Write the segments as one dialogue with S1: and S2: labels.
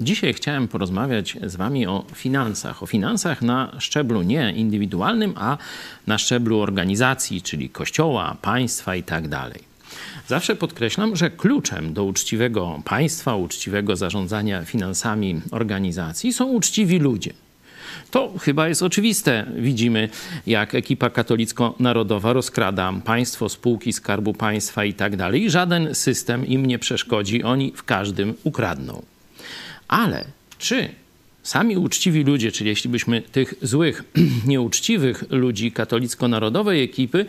S1: Dzisiaj chciałem porozmawiać z Wami o finansach. O finansach na szczeblu nie indywidualnym, a na szczeblu organizacji, czyli kościoła, państwa itd. Tak Zawsze podkreślam, że kluczem do uczciwego państwa, uczciwego zarządzania finansami organizacji są uczciwi ludzie. To chyba jest oczywiste. Widzimy, jak ekipa katolicko-narodowa rozkrada państwo, spółki Skarbu Państwa i tak dalej. Żaden system im nie przeszkodzi, oni w każdym ukradną. Ale czy sami uczciwi ludzie, czyli jeśli byśmy tych złych, nieuczciwych ludzi katolicko-narodowej ekipy,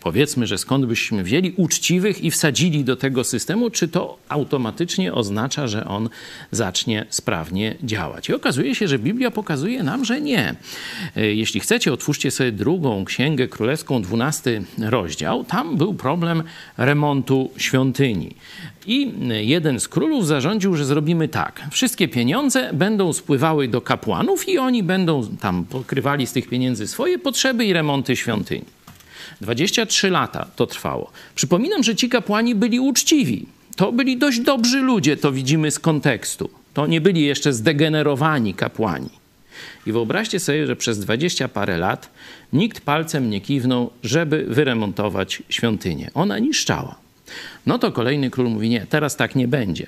S1: powiedzmy, że skąd byśmy wzięli uczciwych i wsadzili do tego systemu, czy to automatycznie oznacza, że on zacznie sprawnie działać? I okazuje się, że Biblia pokazuje nam, że nie. E, jeśli chcecie, otwórzcie sobie drugą księgę królewską, dwunasty rozdział. Tam był problem remontu świątyni. I jeden z królów zarządził, że zrobimy tak. Wszystkie pieniądze będą spływały do kapłanów i oni będą tam pokrywali z tych pieniędzy swoje potrzeby i remonty świątyni. 23 lata to trwało. Przypominam, że ci kapłani byli uczciwi. To byli dość dobrzy ludzie, to widzimy z kontekstu. To nie byli jeszcze zdegenerowani kapłani. I wyobraźcie sobie, że przez dwadzieścia parę lat nikt palcem nie kiwnął, żeby wyremontować świątynię. Ona niszczała. No to kolejny król mówi: Nie, teraz tak nie będzie.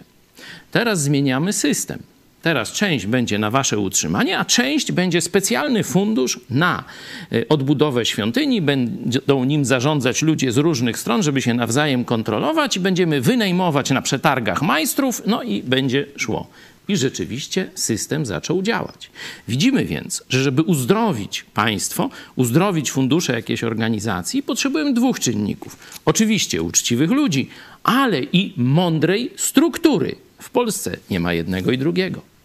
S1: Teraz zmieniamy system. Teraz część będzie na wasze utrzymanie, a część będzie specjalny fundusz na y, odbudowę świątyni. Będą nim zarządzać ludzie z różnych stron, żeby się nawzajem kontrolować i będziemy wynajmować na przetargach majstrów, no i będzie szło. I rzeczywiście system zaczął działać. Widzimy więc, że żeby uzdrowić państwo, uzdrowić fundusze jakiejś organizacji, potrzebujemy dwóch czynników. Oczywiście uczciwych ludzi, ale i mądrej struktury. W Polsce nie ma jednego i drugiego.